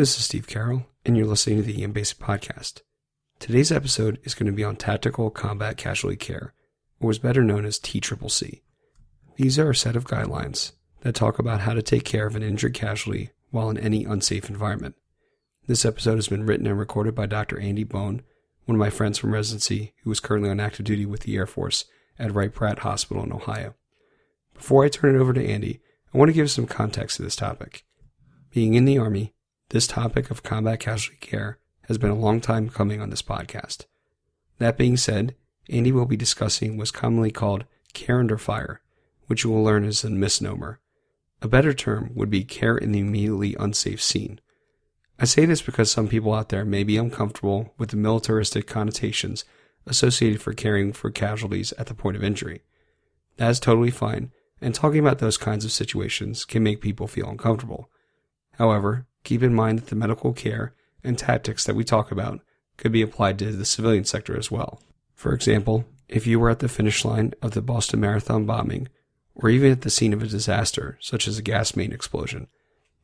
This is Steve Carroll, and you're listening to the EM Basic Podcast. Today's episode is going to be on Tactical Combat Casualty Care, or is better known as TCCC. These are a set of guidelines that talk about how to take care of an injured casualty while in any unsafe environment. This episode has been written and recorded by Dr. Andy Bone, one of my friends from residency who is currently on active duty with the Air Force at Wright-Patt Hospital in Ohio. Before I turn it over to Andy, I want to give some context to this topic. Being in the Army, this topic of combat casualty care has been a long time coming on this podcast. That being said, Andy will be discussing what's commonly called care under fire, which you will learn is a misnomer. A better term would be care in the immediately unsafe scene. I say this because some people out there may be uncomfortable with the militaristic connotations associated for caring for casualties at the point of injury. That is totally fine, and talking about those kinds of situations can make people feel uncomfortable. However, keep in mind that the medical care and tactics that we talk about could be applied to the civilian sector as well. For example, if you were at the finish line of the Boston Marathon bombing, or even at the scene of a disaster, such as a gas main explosion,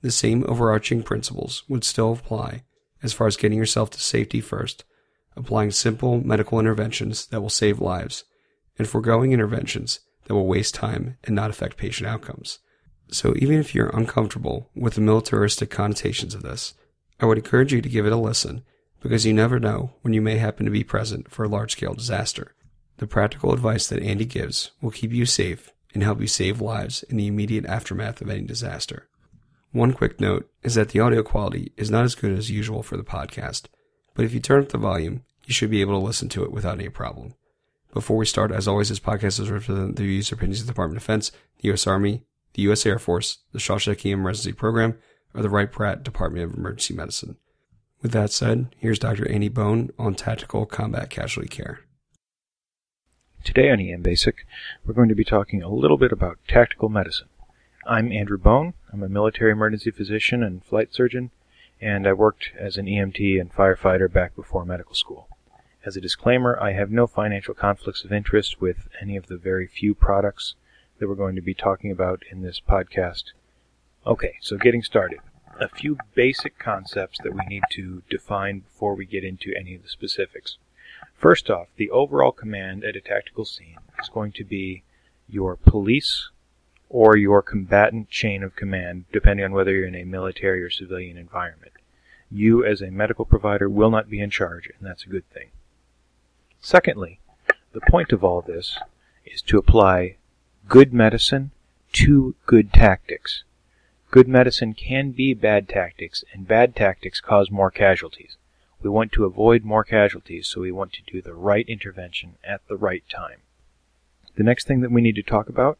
the same overarching principles would still apply as far as getting yourself to safety first, applying simple medical interventions that will save lives, and foregoing interventions that will waste time and not affect patient outcomes. So even if you're uncomfortable with the militaristic connotations of this, I would encourage you to give it a listen because you never know when you may happen to be present for a large scale disaster. The practical advice that Andy gives will keep you safe and help you save lives in the immediate aftermath of any disaster. One quick note is that the audio quality is not as good as usual for the podcast, but if you turn up the volume, you should be able to listen to it without any problem. Before we start, as always, this podcast is represent the views or opinions of the Department of Defense, the U.S. Army, the U.S. Air Force, the SAUSHEC EM Residency Program, or the Wright-Patt Department of Emergency Medicine. With that said, here's Dr. Andy Bone on tactical combat casualty care. Today on EM Basic, we're going to be talking a little bit about tactical medicine. I'm Andrew Bone. I'm a military emergency physician and flight surgeon, and I worked as an EMT and firefighter back before medical school. As a disclaimer, I have no financial conflicts of interest with any of the very few products that we're going to be talking about in this podcast. Okay, so getting started. A few basic concepts that we need to define before we get into any of the specifics. First off, the overall command at a tactical scene is going to be your police or your combatant chain of command, depending on whether you're in a military or civilian environment. You, as a medical provider, will not be in charge, and that's a good thing. Secondly, the point of all this is to apply good medicine to good tactics. Good medicine can be bad tactics, and bad tactics cause more casualties. We want to avoid more casualties, so we want to do the right intervention at the right time. The next thing that we need to talk about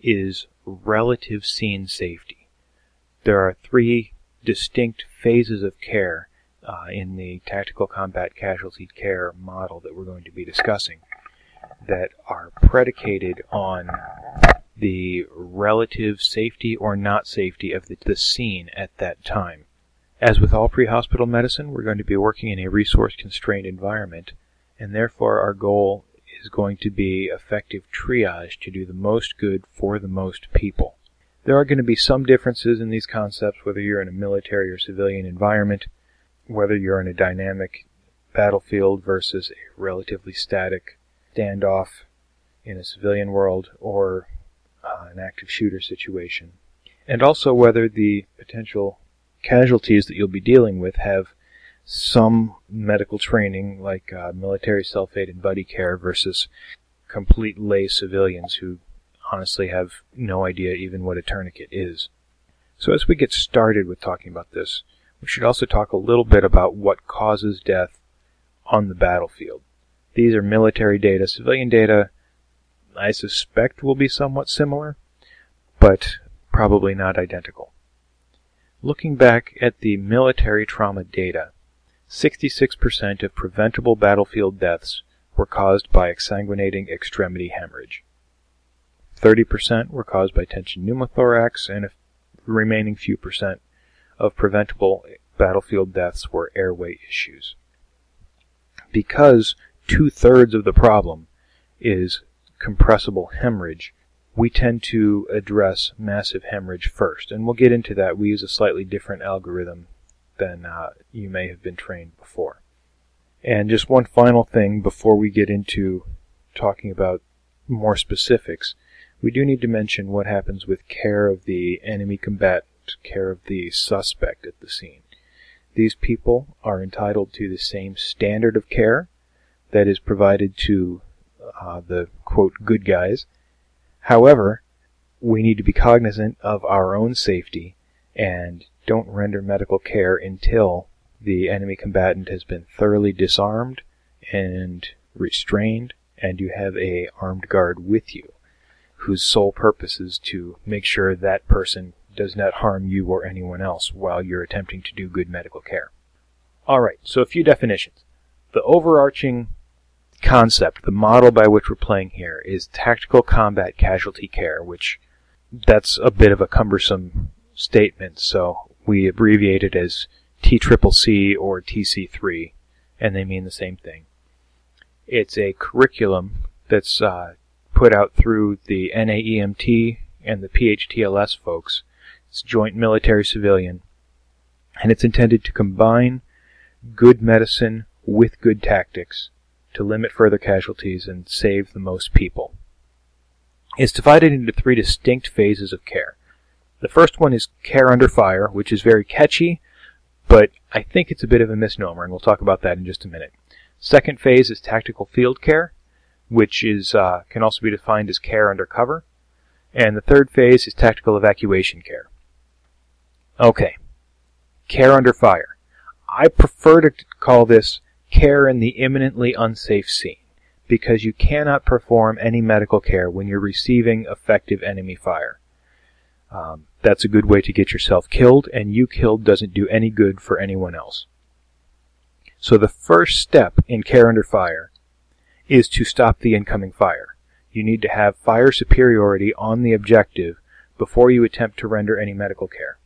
is relative scene safety. There are three distinct phases of care uh, in the tactical combat casualty care model that we're going to be discussing that are predicated on the relative safety or not safety of the, the scene at that time. As with all pre hospital medicine, we're going to be working in a resource constrained environment, and therefore our goal is going to be effective triage to do the most good for the most people. There are going to be some differences in these concepts whether you're in a military or civilian environment, whether you're in a dynamic battlefield versus a relatively static standoff in a civilian world or uh, an active shooter situation. And also whether the potential casualties that you'll be dealing with have some medical training, like uh, military self-aid and buddy care, versus complete lay civilians who honestly have no idea even what a tourniquet is. So as we get started with talking about this, we should also talk a little bit about what causes death on the battlefield. These are military data. Civilian data, I suspect, will be somewhat similar, but probably not identical. Looking back at the military trauma data, 66% of preventable battlefield deaths were caused by exsanguinating extremity hemorrhage. 30% were caused by tension pneumothorax, and a remaining few percent of preventable battlefield deaths were airway issues. Because two thirds of the problem is compressible hemorrhage, we tend to address massive hemorrhage first. And we'll get into that. We use a slightly different algorithm than uh, you may have been trained before. And just one final thing before we get into talking about more specifics, we do need to mention what happens with care of the enemy combatant, care of the suspect at the scene. These people are entitled to the same standard of care that is provided to uh, the quote good guys. However, we need to be cognizant of our own safety and don't render medical care until the enemy combatant has been thoroughly disarmed and restrained and you have a armed guard with you whose sole purpose is to make sure that person does not harm you or anyone else while you're attempting to do good medical care. Alright, so a few definitions. The overarching concept, the model by which we're playing here, is tactical combat casualty care, which that's a bit of a cumbersome statement, so we abbreviate it as TCCC or TC3, and they mean the same thing. It's a curriculum that's uh, put out through the NAEMT and the PHTLS folks. It's joint military civilian, and it's intended to combine good medicine with good tactics to limit further casualties and save the most people. It's divided into three distinct phases of care. The first one is care under fire, which is very catchy, but I think it's a bit of a misnomer, and we'll talk about that in just a minute. Second phase is tactical field care, which is uh, can also be defined as care under cover. And the third phase is tactical evacuation care. Okay, care under fire. I prefer to call this care in the imminently unsafe scene because you cannot perform any medical care when you're receiving effective enemy fire. Um, that's a good way to get yourself killed, and you killed doesn't do any good for anyone else. So the first step in care under fire is to stop the incoming fire. You need to have fire superiority on the objective before you attempt to render any medical care.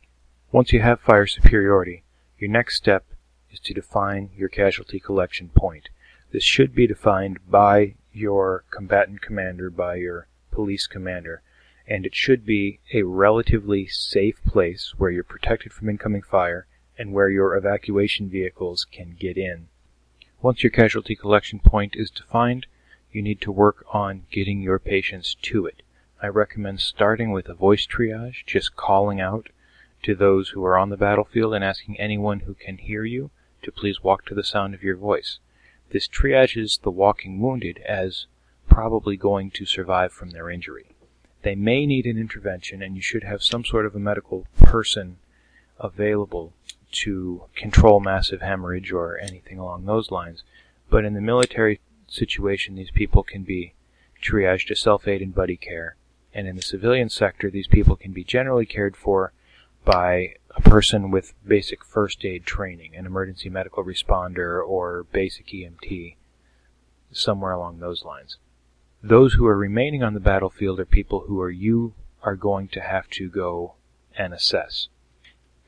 Once you have fire superiority, your next step is to define your casualty collection point. This should be defined by your combatant commander, by your police commander, and it should be a relatively safe place where you're protected from incoming fire and where your evacuation vehicles can get in once your casualty collection point is defined, you need to work on getting your patients to it. I recommend starting with a voice triage, just calling out to those who are on the battlefield and asking anyone who can hear you to please walk to the sound of your voice. This triages the walking wounded as probably going to survive from their injury. They may need an intervention, and you should have some sort of a medical person available to control massive hemorrhage or anything along those lines. But in the military situation, these people can be triaged to self-aid and buddy care. And in the civilian sector, these people can be generally cared for by a person with basic first aid training, an emergency medical responder or basic EMT, somewhere along those lines. Those who are remaining on the battlefield are people who are you are going to have to go and assess.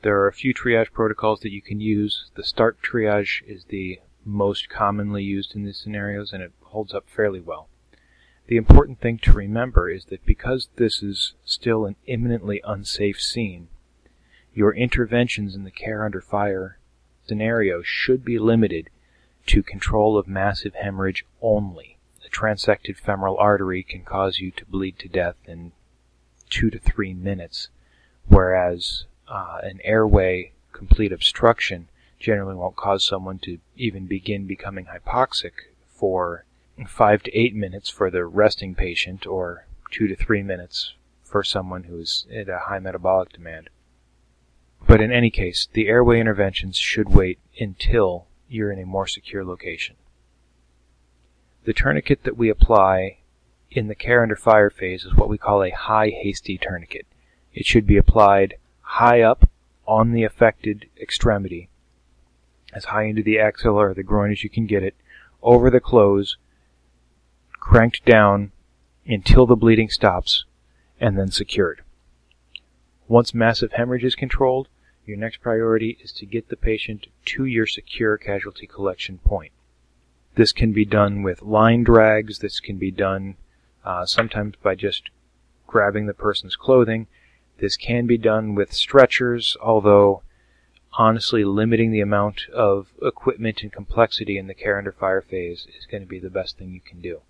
There are a few triage protocols that you can use. The start triage is the most commonly used in these scenarios and it holds up fairly well. The important thing to remember is that because this is still an imminently unsafe scene, your interventions in the care under fire scenario should be limited to control of massive hemorrhage only. A transected femoral artery can cause you to bleed to death in two to three minutes, whereas uh, an airway complete obstruction generally won't cause someone to even begin becoming hypoxic for five to eight minutes for the resting patient or two to three minutes for someone who's at a high metabolic demand. But in any case, the airway interventions should wait until you're in a more secure location. The tourniquet that we apply in the care under fire phase is what we call a high hasty tourniquet. It should be applied high up on the affected extremity, as high into the axilla or the groin as you can get it, over the clothes, cranked down until the bleeding stops, and then secured. Once massive hemorrhage is controlled, your next priority is to get the patient to your secure casualty collection point. This can be done with line drags, this can be done uh, sometimes by just grabbing the person's clothing, this can be done with stretchers, although honestly limiting the amount of equipment and complexity in the care under fire phase is going to be the best thing you can do.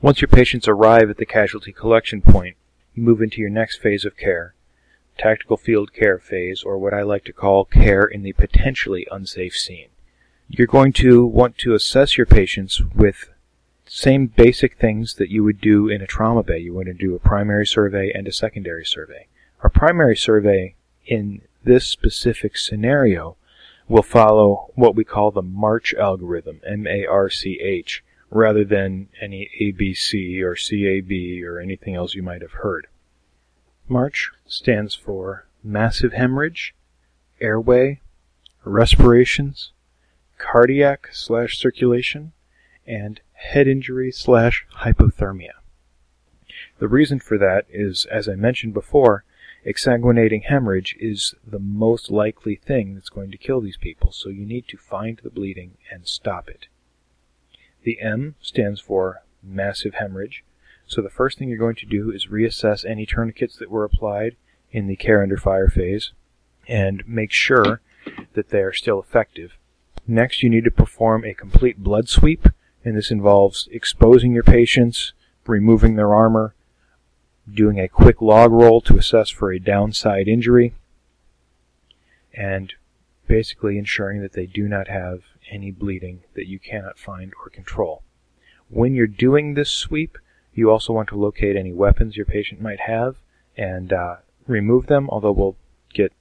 Once your patients arrive at the casualty collection point, you move into your next phase of care, tactical field care phase, or what I like to call care in the potentially unsafe scene. You're going to want to assess your patients with same basic things that you would do in a trauma bay. You want to do a primary survey and a secondary survey. Our primary survey in this specific scenario will follow what we call the March algorithm, M-A-R-C-H, rather than any ABC or CAB or anything else you might have heard. March stands for massive hemorrhage, airway, respirations, cardiac slash circulation, and head injury slash hypothermia. The reason for that is, as I mentioned before, exsanguinating hemorrhage is the most likely thing that's going to kill these people, so you need to find the bleeding and stop it. The M stands for massive hemorrhage, so the first thing you're going to do is reassess any tourniquets that were applied in the care under fire phase and make sure that they are still effective. Next, you need to perform a complete blood sweep, and this involves exposing your patients, removing their armor, doing a quick log roll to assess for a downside injury, and basically ensuring that they do not have any bleeding that you cannot find or control. When you're doing this sweep, you also want to locate any weapons your patient might have and uh, remove them, although we'll get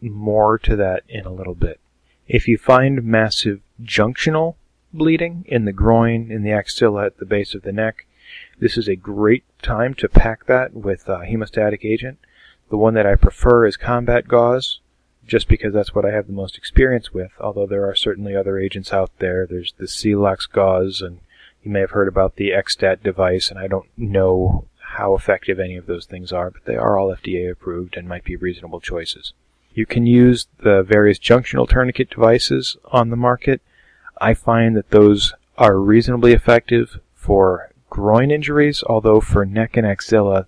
more to that in a little bit. If you find massive junctional bleeding in the groin, in the axilla, at the base of the neck, this is a great time to pack that with a hemostatic agent. The one that I prefer is combat gauze, just because that's what I have the most experience with, although there are certainly other agents out there. There's the Celox gauze, and you may have heard about the XStat device, and I don't know how effective any of those things are, but they are all FDA approved and might be reasonable choices. You can use the various junctional tourniquet devices on the market. I find that those are reasonably effective for groin injuries, although for neck and axilla,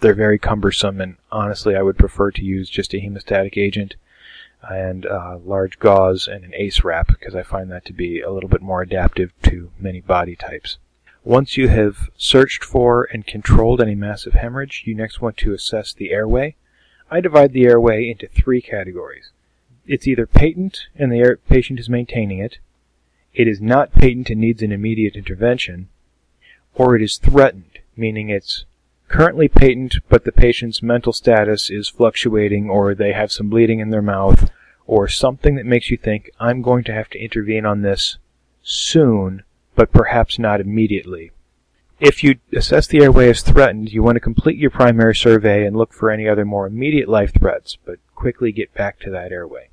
they're very cumbersome, and honestly, I would prefer to use just a hemostatic agent and uh, large gauze and an ACE wrap because I find that to be a little bit more adaptive to many body types. Once you have searched for and controlled any massive hemorrhage, you next want to assess the airway. I divide the airway into three categories. It's either patent and the air- patient is maintaining it, it is not patent and needs an immediate intervention, or it is threatened, meaning it's currently patent, but the patient's mental status is fluctuating, or they have some bleeding in their mouth, or something that makes you think, I'm going to have to intervene on this soon, but perhaps not immediately. If you assess the airway as threatened, you want to complete your primary survey and look for any other more immediate life threats, but quickly get back to that airway.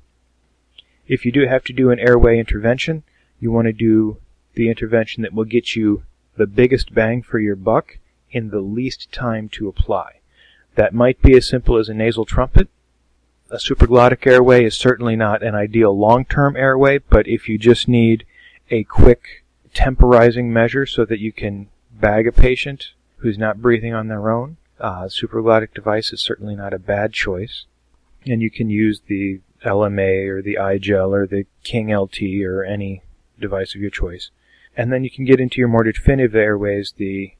If you do have to do an airway intervention, you want to do the intervention that will get you the biggest bang for your buck in the least time to apply. That might be as simple as a nasal trumpet. A supraglottic airway is certainly not an ideal long-term airway, but if you just need a quick temporizing measure so that you can bag a patient who's not breathing on their own, uh, supraglottic device is certainly not a bad choice. And you can use the LMA or the iGel or the King LT or any device of your choice. And then you can get into your more definitive airways, the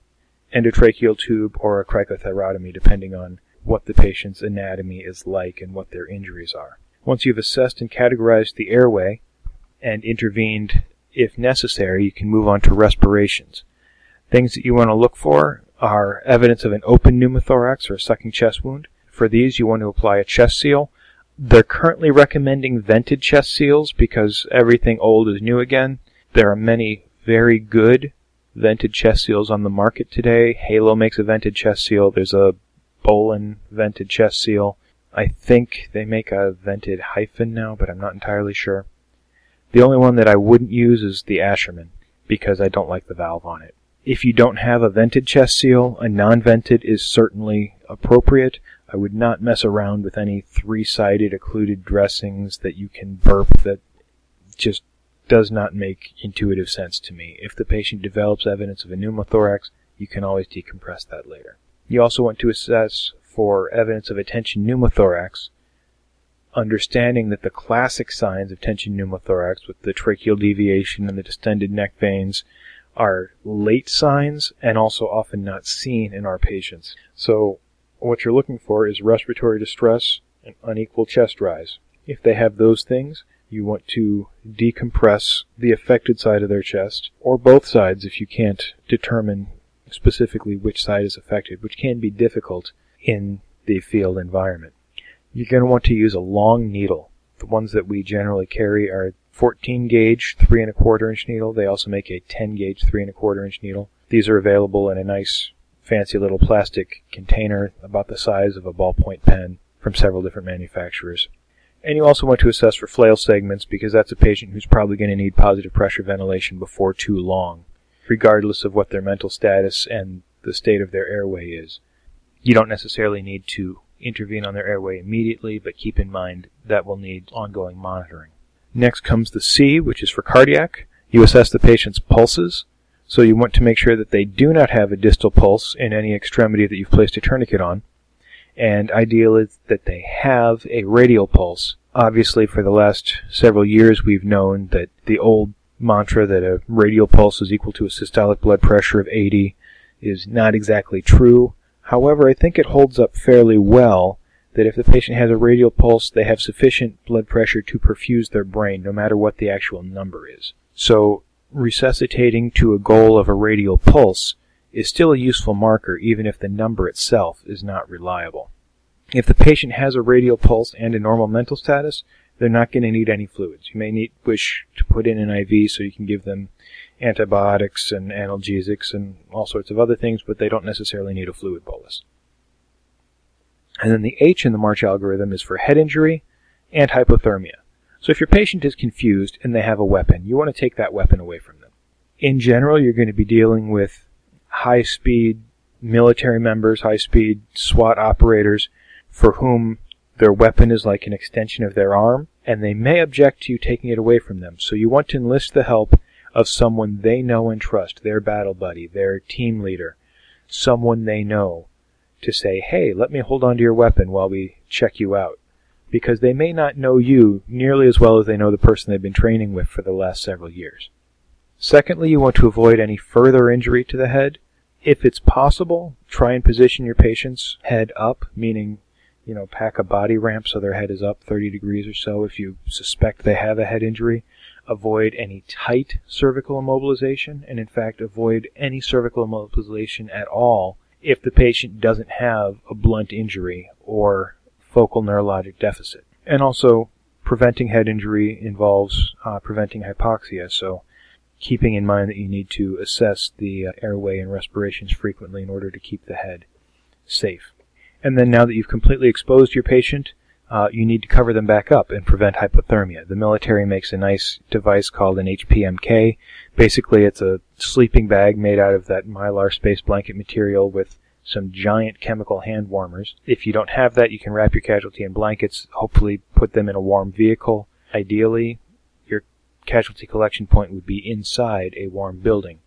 endotracheal tube or a cricothyrotomy, depending on what the patient's anatomy is like and what their injuries are. Once you've assessed and categorized the airway and intervened if necessary, you can move on to respirations. Things that you want to look for are evidence of an open pneumothorax or a sucking chest wound. For these, you want to apply a chest seal. They're currently recommending vented chest seals because everything old is new again. There are many very good vented chest seals on the market today. Halo makes a vented chest seal. There's a Bolin vented chest seal. I think they make a vented HyFin now, but I'm not entirely sure. The only one that I wouldn't use is the Asherman because I don't like the valve on it. If you don't have a vented chest seal, a non-vented is certainly appropriate. I would not mess around with any three-sided occluded dressings that you can burp that just does not make intuitive sense to me. If the patient develops evidence of a pneumothorax, you can always decompress that later. You also want to assess for evidence of a tension pneumothorax understanding that the classic signs of tension pneumothorax with the tracheal deviation and the distended neck veins are late signs and also often not seen in our patients. So what you're looking for is respiratory distress and unequal chest rise. If they have those things, you want to decompress the affected side of their chest, or both sides if you can't determine specifically which side is affected, which can be difficult in the field environment. You're going to want to use a long needle. The ones that we generally carry are 14 gauge, 3 and a quarter inch needle. They also make a 10 gauge, 3 and a quarter inch needle. These are available in a nice, fancy little plastic container about the size of a ballpoint pen from several different manufacturers. And you also want to assess for flail segments because that's a patient who's probably going to need positive pressure ventilation before too long, regardless of what their mental status and the state of their airway is. You don't necessarily need to intervene on their airway immediately, but keep in mind that will need ongoing monitoring. Next comes the C, which is for cardiac. You assess the patient's pulses. So you want to make sure that they do not have a distal pulse in any extremity that you've placed a tourniquet on. And ideal is that they have a radial pulse. Obviously, for the last several years, we've known that the old mantra that a radial pulse is equal to a systolic blood pressure of 80 is not exactly true. However, I think it holds up fairly well that if the patient has a radial pulse, they have sufficient blood pressure to perfuse their brain, no matter what the actual number is. So, resuscitating to a goal of a radial pulse is still a useful marker, even if the number itself is not reliable. If the patient has a radial pulse and a normal mental status, they're not going to need any fluids. You may need wish to put in an IV so you can give them antibiotics and analgesics and all sorts of other things, but they don't necessarily need a fluid bolus. And then the H in the March algorithm is for head injury and hypothermia. So if your patient is confused and they have a weapon, you want to take that weapon away from them. In general, you're going to be dealing with high speed military members, high speed SWAT operators for whom their weapon is like an extension of their arm, and they may object to you taking it away from them. So you want to enlist the help of someone they know and trust, their battle buddy, their team leader, someone they know, to say, hey, let me hold on to your weapon while we check you out. Because they may not know you nearly as well as they know the person they've been training with for the last several years. Secondly, you want to avoid any further injury to the head. If it's possible, try and position your patient's head up, meaning, you know, pack a body ramp so their head is up 30 degrees or so if you suspect they have a head injury. Avoid any tight cervical immobilization, and in fact, avoid any cervical immobilization at all if the patient doesn't have a blunt injury or focal neurologic deficit. And also, preventing head injury involves uh, preventing hypoxia, so keeping in mind that you need to assess the uh, airway and respirations frequently in order to keep the head safe. And then now that you've completely exposed your patient, uh, you need to cover them back up and prevent hypothermia. The military makes a nice device called an HPMK. Basically, it's a sleeping bag made out of that mylar space blanket material with some giant chemical hand warmers. If you don't have that, you can wrap your casualty in blankets, hopefully put them in a warm vehicle. Ideally, casualty collection point would be inside a warm building.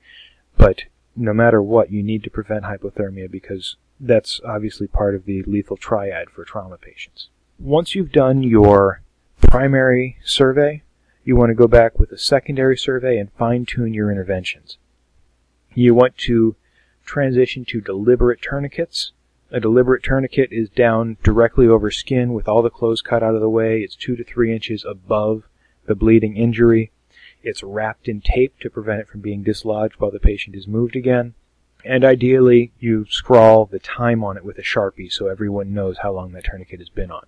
But no matter what, you need to prevent hypothermia because that's obviously part of the lethal triad for trauma patients. Once you've done your primary survey, you want to go back with a secondary survey and fine tune your interventions. You want to transition to deliberate tourniquets. A deliberate tourniquet is down directly over skin with all the clothes cut out of the way. It's two to three inches above the bleeding injury. It's wrapped in tape to prevent it from being dislodged while the patient is moved again. And ideally, you scrawl the time on it with a sharpie so everyone knows how long that tourniquet has been on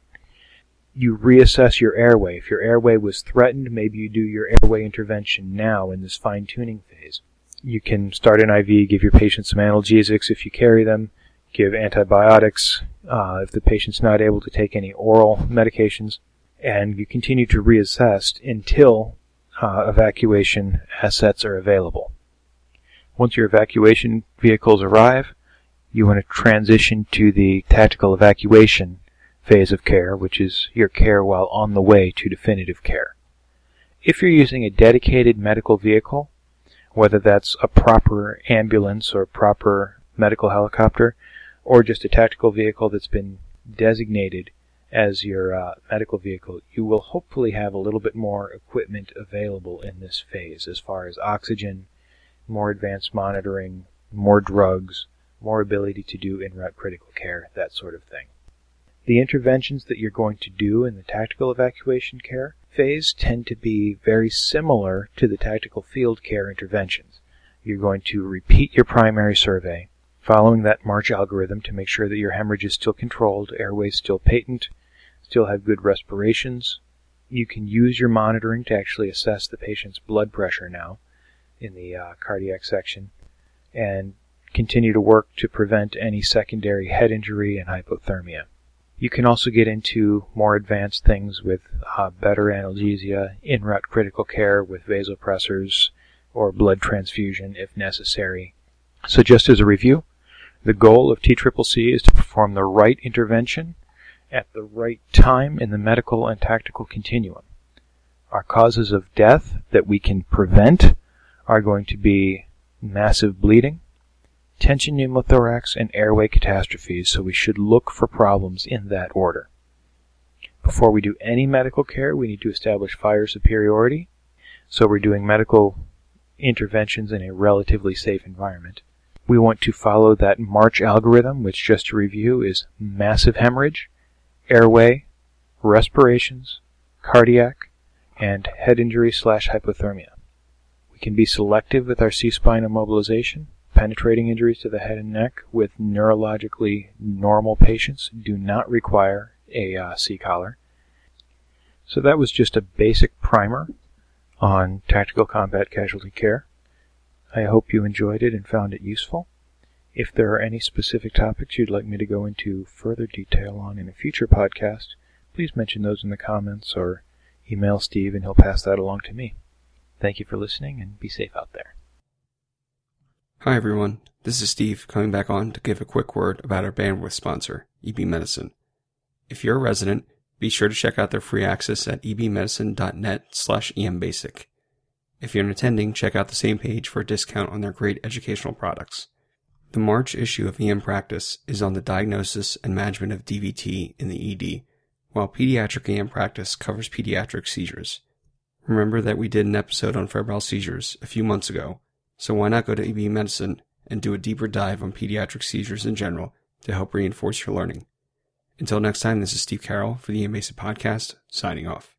you reassess your airway. If your airway was threatened, maybe you do your airway intervention now in this fine tuning phase. You can start an IV, give your patient some analgesics if you carry them, give antibiotics uh, if the patient's not able to take any oral medications, and you continue to reassess until uh, evacuation assets are available. Once your evacuation vehicles arrive, you want to transition to the tactical evacuation phase of care, which is your care while on the way to definitive care. If you're using a dedicated medical vehicle, whether that's a proper ambulance or proper medical helicopter, or just a tactical vehicle that's been designated as your uh, medical vehicle, you will hopefully have a little bit more equipment available in this phase as far as oxygen, more advanced monitoring, more drugs, more ability to do in route critical care, that sort of thing. The interventions that you're going to do in the tactical evacuation care phase tend to be very similar to the tactical field care interventions. You're going to repeat your primary survey, following that March algorithm to make sure that your hemorrhage is still controlled, airways still patent, still have good respirations. You can use your monitoring to actually assess the patient's blood pressure now in the uh, cardiac section and continue to work to prevent any secondary head injury and hypothermia. You can also get into more advanced things with uh, better analgesia, in route critical care with vasopressors or blood transfusion if necessary. So, just as a review, the goal of TCCC is to perform the right intervention at the right time in the medical and tactical continuum. Our causes of death that we can prevent are going to be massive bleeding, tension pneumothorax, and airway catastrophes, so we should look for problems in that order. Before we do any medical care, we need to establish fire superiority, so we're doing medical interventions in a relatively safe environment. We want to follow that March algorithm, which, just to review, is massive hemorrhage, airway, respirations, cardiac, and head injury slash hypothermia. We can be selective with our C-spine immobilization penetrating injuries to the head and neck with neurologically normal patients do not require a uh, C-collar. So that was just a basic primer on tactical combat casualty care. I hope you enjoyed it and found it useful. If there are any specific topics you'd like me to go into further detail on in a future podcast, please mention those in the comments or email Steve and he'll pass that along to me. Thank you for listening and be safe out there. Hi everyone, this is Steve coming back on to give a quick word about our bandwidth sponsor, EB Medicine. If you're a resident, be sure to check out their free access at ebmedicine.net slash embasic. If you're attending, check out the same page for a discount on their great educational products. The March issue of EM Practice is on the diagnosis and management of DVT in the ED, while Pediatric EM Practice covers pediatric seizures. Remember that we did an episode on febrile seizures a few months ago, so why not go to EB Medicine and do a deeper dive on pediatric seizures in general to help reinforce your learning? Until next time, this is Steve Carroll for the EM Podcast, signing off.